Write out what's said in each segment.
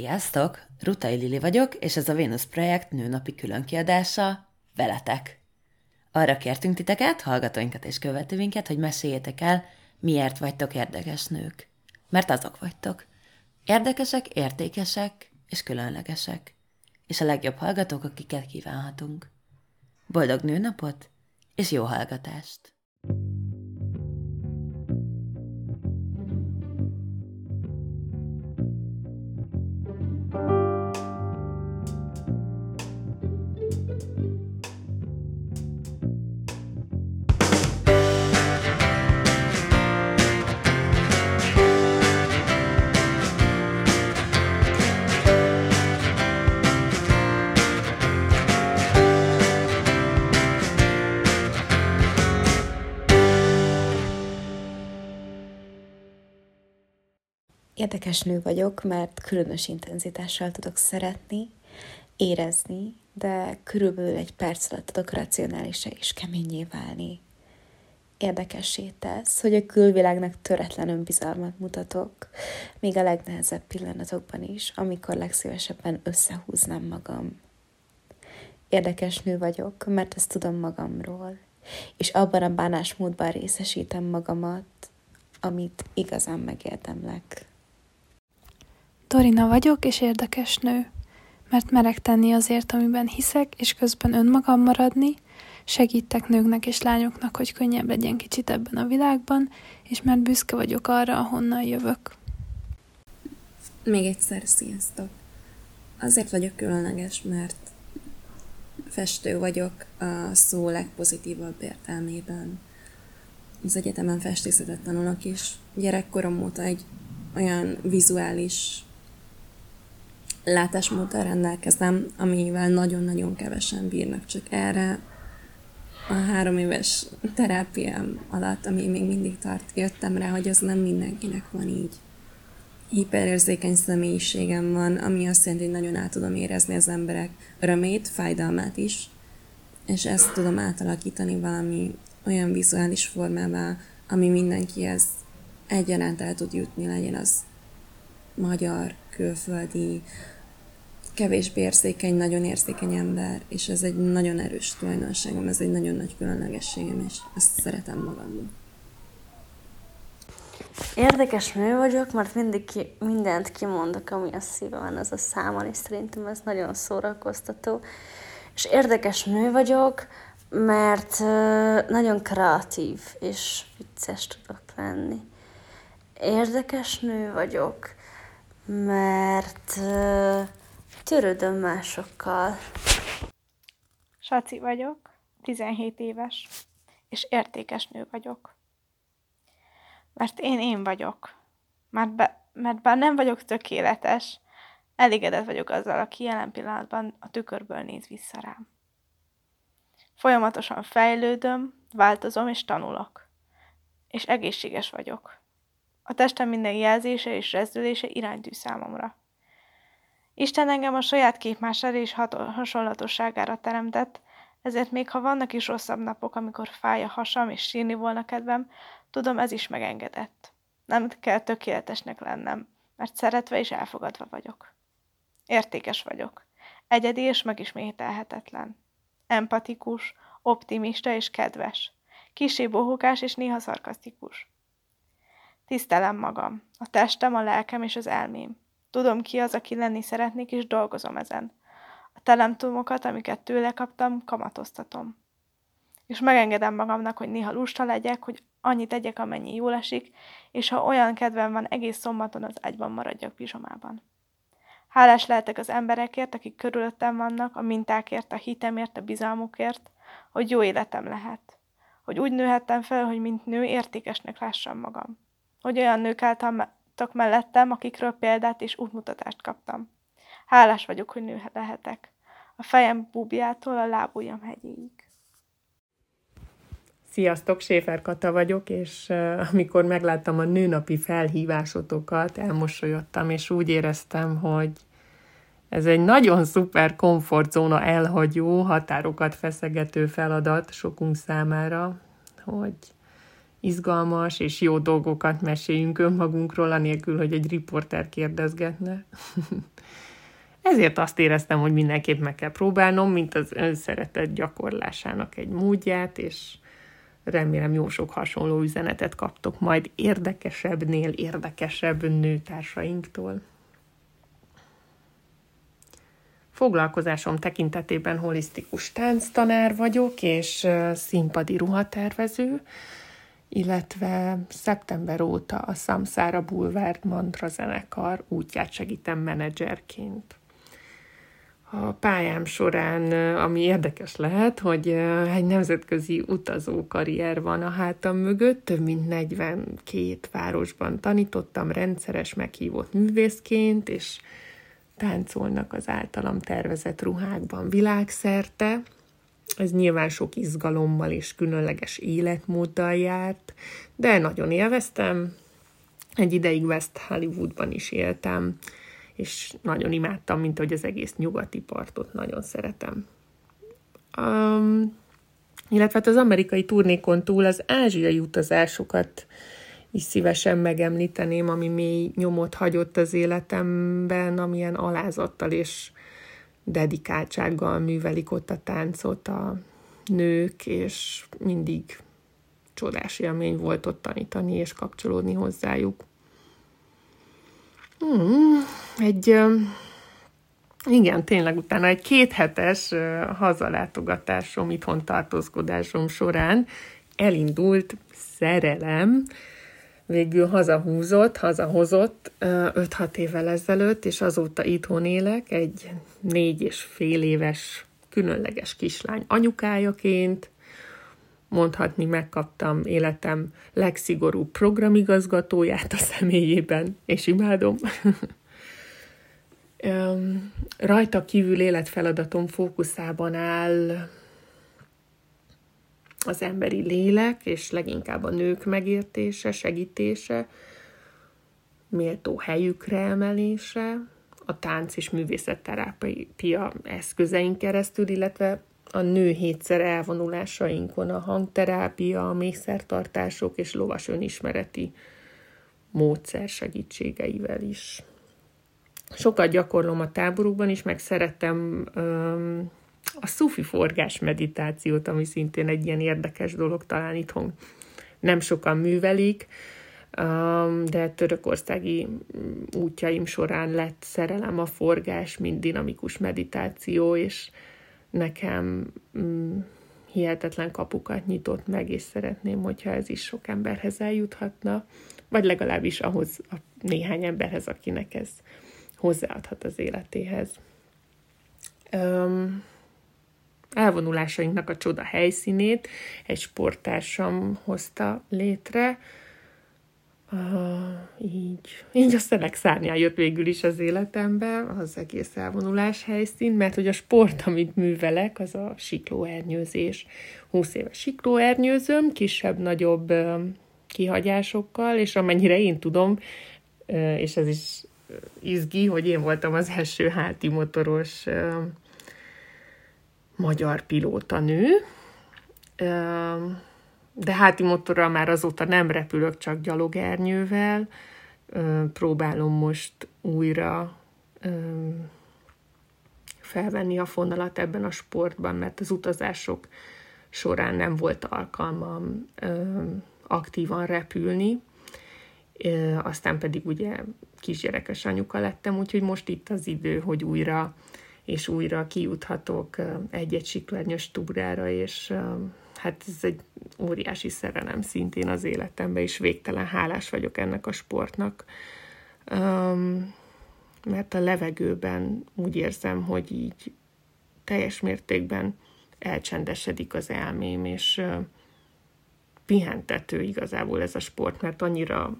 Sziasztok! Rutai Lili vagyok, és ez a Vénusz Projekt nőnapi különkiadása veletek. Arra kértünk titeket, hallgatóinkat és követőinket, hogy meséljétek el, miért vagytok érdekes nők. Mert azok vagytok. Érdekesek, értékesek és különlegesek. És a legjobb hallgatók, akiket kívánhatunk. Boldog nőnapot, és jó hallgatást! Érdekes nő vagyok, mert különös intenzitással tudok szeretni, érezni, de körülbelül egy perc alatt tudok racionálisra és keményé válni. Érdekessé tesz, hogy a külvilágnak töretlen önbizalmat mutatok, még a legnehezebb pillanatokban is, amikor legszívesebben összehúznám magam. Érdekes nő vagyok, mert ezt tudom magamról, és abban a bánásmódban részesítem magamat, amit igazán megérdemlek. Dorina vagyok, és érdekes nő, mert merek tenni azért, amiben hiszek, és közben önmagam maradni, segítek nőknek és lányoknak, hogy könnyebb legyen kicsit ebben a világban, és mert büszke vagyok arra, ahonnan jövök. Még egyszer sziasztok! Azért vagyok különleges, mert festő vagyok a szó legpozitívabb értelmében. Az egyetemen festészetet tanulok, és gyerekkorom óta egy olyan vizuális látásmóddal rendelkezem, amivel nagyon-nagyon kevesen bírnak, csak erre a három éves terápiám alatt, ami még mindig tart, jöttem rá, hogy az nem mindenkinek van így. Hiperérzékeny személyiségem van, ami azt jelenti, hogy nagyon át tudom érezni az emberek örömét, fájdalmát is, és ezt tudom átalakítani valami olyan vizuális formává, ami mindenkihez egyaránt el tud jutni, legyen az magyar, külföldi, kevésbé érzékeny, nagyon érzékeny ember, és ez egy nagyon erős tulajdonságom, ez egy nagyon nagy különlegességem, és ezt szeretem magamban. Érdekes nő vagyok, mert mindig ki, mindent kimondok, ami a szívemen, az a számon, és szerintem ez nagyon szórakoztató. És érdekes nő vagyok, mert nagyon kreatív és vicces tudok lenni. Érdekes nő vagyok, mert törődöm másokkal. Saci vagyok, 17 éves, és értékes nő vagyok. Mert én én vagyok. Mert, be, mert bár nem vagyok tökéletes, elégedett vagyok azzal, aki jelen pillanatban a tükörből néz vissza rám. Folyamatosan fejlődöm, változom és tanulok. És egészséges vagyok. A testem minden jelzése és rezdülése iránytű számomra. Isten engem a saját képmására és hasonlatosságára teremtett, ezért még ha vannak is rosszabb napok, amikor fáj a hasam és sírni volna kedvem, tudom, ez is megengedett. Nem kell tökéletesnek lennem, mert szeretve és elfogadva vagyok. Értékes vagyok. Egyedi és megismételhetetlen. Empatikus, optimista és kedves. Kisé bohókás és néha szarkasztikus. Tisztelem magam, a testem, a lelkem és az elmém. Tudom ki az, aki lenni szeretnék, és dolgozom ezen. A talentumokat, amiket tőle kaptam, kamatoztatom. És megengedem magamnak, hogy néha lusta legyek, hogy annyit tegyek, amennyi jól esik, és ha olyan kedvem van, egész szombaton az ágyban maradjak pizsomában. Hálás lehetek az emberekért, akik körülöttem vannak, a mintákért, a hitemért, a bizalmukért, hogy jó életem lehet. Hogy úgy nőhettem fel, hogy mint nő értékesnek lássam magam. Hogy olyan nők álltak mellettem, akikről példát és útmutatást kaptam. Hálás vagyok, hogy nő lehetek. A fejem búbjától a lábujjam hegyéig. Sziasztok, Séfer Kata vagyok, és uh, amikor megláttam a nőnapi felhívásotokat, elmosolyodtam, és úgy éreztem, hogy ez egy nagyon szuper komfortzóna elhagyó, határokat feszegető feladat sokunk számára, hogy izgalmas és jó dolgokat meséljünk önmagunkról, anélkül, hogy egy riporter kérdezgetne. Ezért azt éreztem, hogy mindenképp meg kell próbálnom, mint az önszeretet gyakorlásának egy módját, és remélem jó sok hasonló üzenetet kaptok majd érdekesebbnél érdekesebb nőtársainktól. Foglalkozásom tekintetében holisztikus tánctanár vagyok, és színpadi ruhatervező, illetve szeptember óta a Samsara Boulevard Mantra zenekar útját segítem menedzserként. A pályám során, ami érdekes lehet, hogy egy nemzetközi utazó karrier van a hátam mögött, több mint 42 városban tanítottam rendszeres meghívott művészként, és táncolnak az általam tervezett ruhákban világszerte. Ez nyilván sok izgalommal és különleges életmóddal járt, de nagyon élveztem. Egy ideig West Hollywoodban is éltem, és nagyon imádtam, mint hogy az egész nyugati partot nagyon szeretem. Um, illetve hát az amerikai turnékon túl az ázsiai utazásokat is szívesen megemlíteném, ami mély nyomot hagyott az életemben, amilyen alázattal és dedikáltsággal művelik ott a táncot a nők, és mindig csodás élmény volt ott tanítani és kapcsolódni hozzájuk. Hmm, egy, igen, tényleg utána egy kéthetes hazalátogatásom, itthon tartózkodásom során elindult szerelem, végül hazahúzott, hazahozott 5-6 évvel ezelőtt, és azóta itthon élek, egy négy és fél éves különleges kislány anyukájaként, mondhatni megkaptam életem legszigorúbb programigazgatóját a személyében, és imádom. Rajta kívül életfeladatom fókuszában áll az emberi lélek, és leginkább a nők megértése, segítése, méltó helyükre emelése, a tánc és művészetterápia eszközeink keresztül, illetve a nő hétszer elvonulásainkon, a hangterápia, a mészertartások és lovas önismereti módszer segítségeivel is. Sokat gyakorlom a táborukban is, meg szeretem öm, a szufi forgás meditációt, ami szintén egy ilyen érdekes dolog, talán itthon nem sokan művelik, de törökországi útjaim során lett szerelem a forgás, mint dinamikus meditáció, és nekem mm, hihetetlen kapukat nyitott meg, és szeretném, hogyha ez is sok emberhez eljuthatna, vagy legalábbis ahhoz a néhány emberhez, akinek ez hozzáadhat az életéhez. Um, elvonulásainknak a csoda helyszínét egy sportársam hozta létre, Uh, így. Így a szelek szárnyán jött végül is az életembe, az egész elvonulás helyszín, mert hogy a sport, amit művelek, az a siklóernyőzés. 20 éves siklóernyőzöm, kisebb-nagyobb uh, kihagyásokkal, és amennyire én tudom, uh, és ez is izgi, hogy én voltam az első háti motoros magyar pilóta nő, uh, de háti motorral már azóta nem repülök, csak gyalogernyővel. Próbálom most újra felvenni a fonalat ebben a sportban, mert az utazások során nem volt alkalmam aktívan repülni, aztán pedig ugye kisgyerekes anyuka lettem, úgyhogy most itt az idő, hogy újra és újra kijuthatok egy-egy siklernyős túrára, és hát ez egy óriási szerelem szintén az életemben, és végtelen hálás vagyok ennek a sportnak. Mert a levegőben úgy érzem, hogy így teljes mértékben elcsendesedik az elmém, és pihentető igazából ez a sport, mert annyira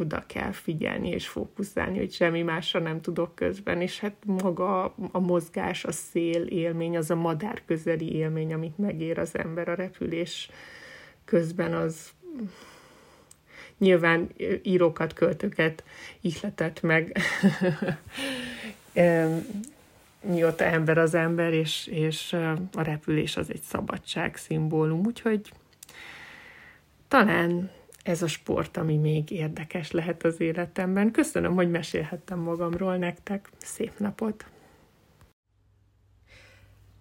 oda kell figyelni és fókuszálni, hogy semmi másra nem tudok közben, és hát maga a mozgás, a szél élmény, az a madár közeli élmény, amit megér az ember a repülés közben, az nyilván írókat, költőket ihletett meg, mióta ember az ember, és, és a repülés az egy szabadság szimbólum, úgyhogy talán ez a sport, ami még érdekes lehet az életemben. Köszönöm, hogy mesélhettem magamról nektek. Szép napot!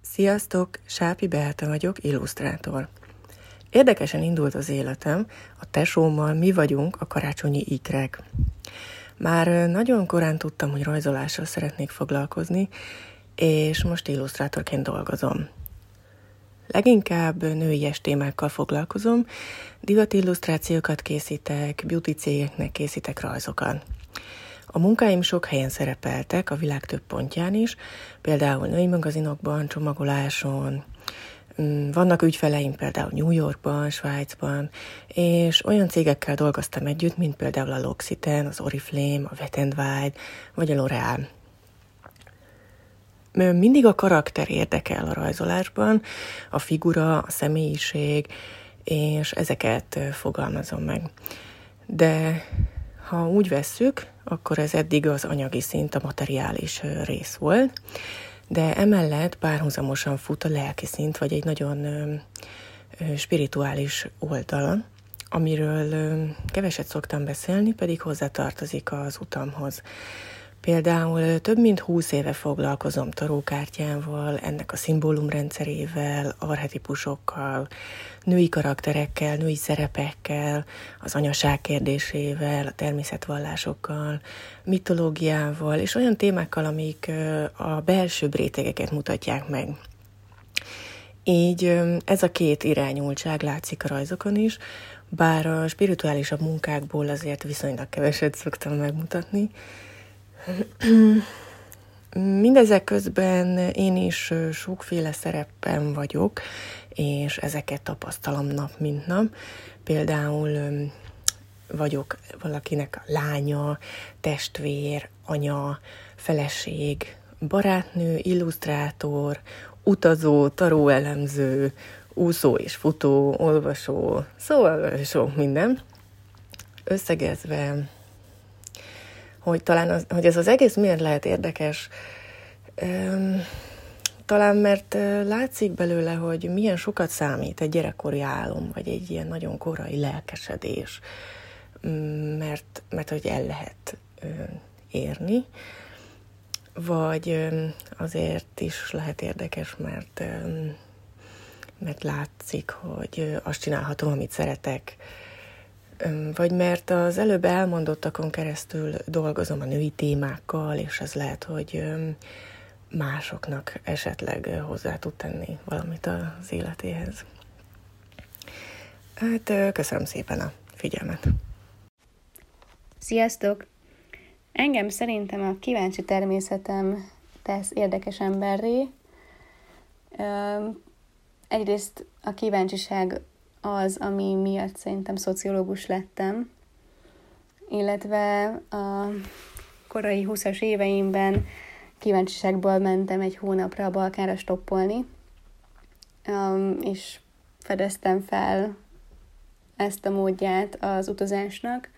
Sziasztok! Sápi Beáta vagyok, illusztrátor. Érdekesen indult az életem, a tesómmal mi vagyunk a karácsonyi ikrek. Már nagyon korán tudtam, hogy rajzolással szeretnék foglalkozni, és most illusztrátorként dolgozom. Leginkább nőies témákkal foglalkozom, divatillusztrációkat készítek, beauty cégeknek készítek rajzokat. A munkáim sok helyen szerepeltek, a világ több pontján is, például női magazinokban, csomagoláson, mm, vannak ügyfeleim például New Yorkban, Svájcban, és olyan cégekkel dolgoztam együtt, mint például a L'Occitane, az Oriflame, a Wet n Wild, vagy a L'Oreal. Mindig a karakter érdekel a rajzolásban, a figura, a személyiség, és ezeket fogalmazom meg. De ha úgy vesszük, akkor ez eddig az anyagi szint, a materiális rész volt, de emellett párhuzamosan fut a lelki szint, vagy egy nagyon spirituális oldal, amiről keveset szoktam beszélni, pedig hozzá tartozik az utamhoz. Például több mint húsz éve foglalkozom tarókártyával, ennek a szimbólumrendszerével, arhetipusokkal, női karakterekkel, női szerepekkel, az anyaság kérdésével, a természetvallásokkal, mitológiával, és olyan témákkal, amik a belső rétegeket mutatják meg. Így ez a két irányultság látszik a rajzokon is, bár a spirituálisabb munkákból azért viszonylag keveset szoktam megmutatni, Mindezek közben én is sokféle szerepben vagyok, és ezeket tapasztalom nap mint nap. Például vagyok valakinek a lánya, testvér, anya, feleség, barátnő, illusztrátor, utazó, taróelemző, úszó és futó, olvasó, szóval sok minden. Összegezve hogy talán az, hogy ez az egész miért lehet érdekes. Talán mert látszik belőle, hogy milyen sokat számít egy gyerekkori álom, vagy egy ilyen nagyon korai lelkesedés, mert, mert hogy el lehet érni, vagy azért is lehet érdekes, mert, mert látszik, hogy azt csinálhatom, amit szeretek, vagy mert az előbb elmondottakon keresztül dolgozom a női témákkal, és ez lehet, hogy másoknak esetleg hozzá tud tenni valamit az életéhez. Hát köszönöm szépen a figyelmet. Sziasztok! Engem szerintem a kíváncsi természetem tesz érdekes emberré. Egyrészt a kíváncsiság az, ami miatt szerintem szociológus lettem, illetve a korai 20-as éveimben kíváncsiságból mentem egy hónapra a Balkánra stoppolni, um, és fedeztem fel ezt a módját az utazásnak,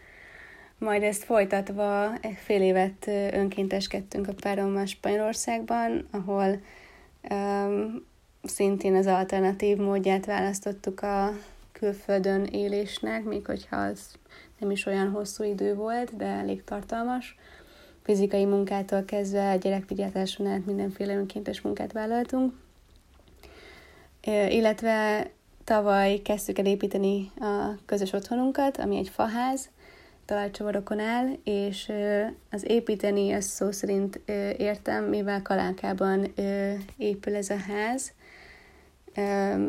majd ezt folytatva fél évet önkénteskedtünk a párommal Spanyolországban, ahol um, szintén az alternatív módját választottuk a külföldön élésnek, még hogyha az nem is olyan hosszú idő volt, de elég tartalmas. Fizikai munkától kezdve gyerekvigyátáson át mindenféle önkéntes munkát vállaltunk. Illetve tavaly kezdtük el építeni a közös otthonunkat, ami egy faház, talajcsavarokon áll, és az építeni, az szó szerint értem, mivel Kalánkában épül ez a ház,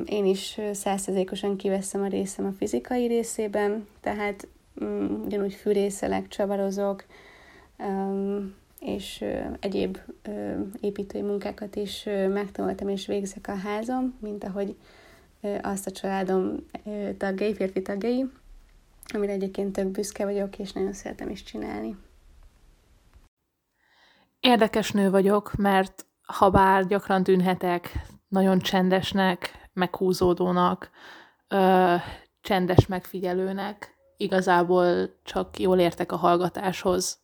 én is százszerzékosan kiveszem a részem a fizikai részében, tehát um, ugyanúgy fűrészelek, csavarozok, és egyéb építői munkákat is megtanultam és végzek a házam, mint ahogy azt a családom tagjai, férfi tagjai, amire egyébként tök büszke vagyok, és nagyon szeretem is csinálni. Érdekes nő vagyok, mert ha bár gyakran tűnhetek nagyon csendesnek, meghúzódónak, ö, csendes megfigyelőnek, igazából csak jól értek a hallgatáshoz.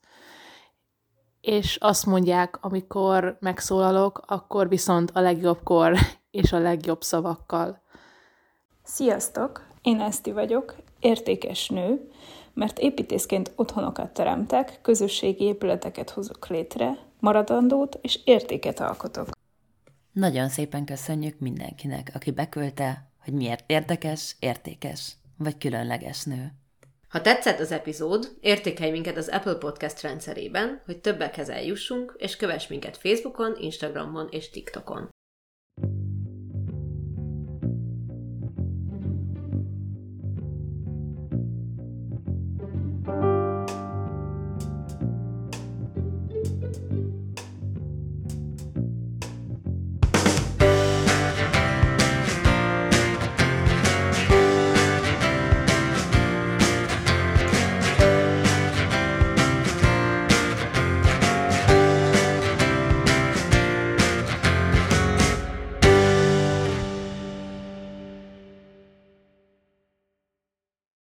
És azt mondják, amikor megszólalok, akkor viszont a legjobbkor és a legjobb szavakkal. Sziasztok! Én Eszti vagyok, értékes nő, mert építészként otthonokat teremtek, közösségi épületeket hozok létre, maradandót és értéket alkotok. Nagyon szépen köszönjük mindenkinek, aki beküldte, hogy miért érdekes, értékes vagy különleges nő. Ha tetszett az epizód, értékelj minket az Apple Podcast rendszerében, hogy többekhez eljussunk, és kövess minket Facebookon, Instagramon és TikTokon.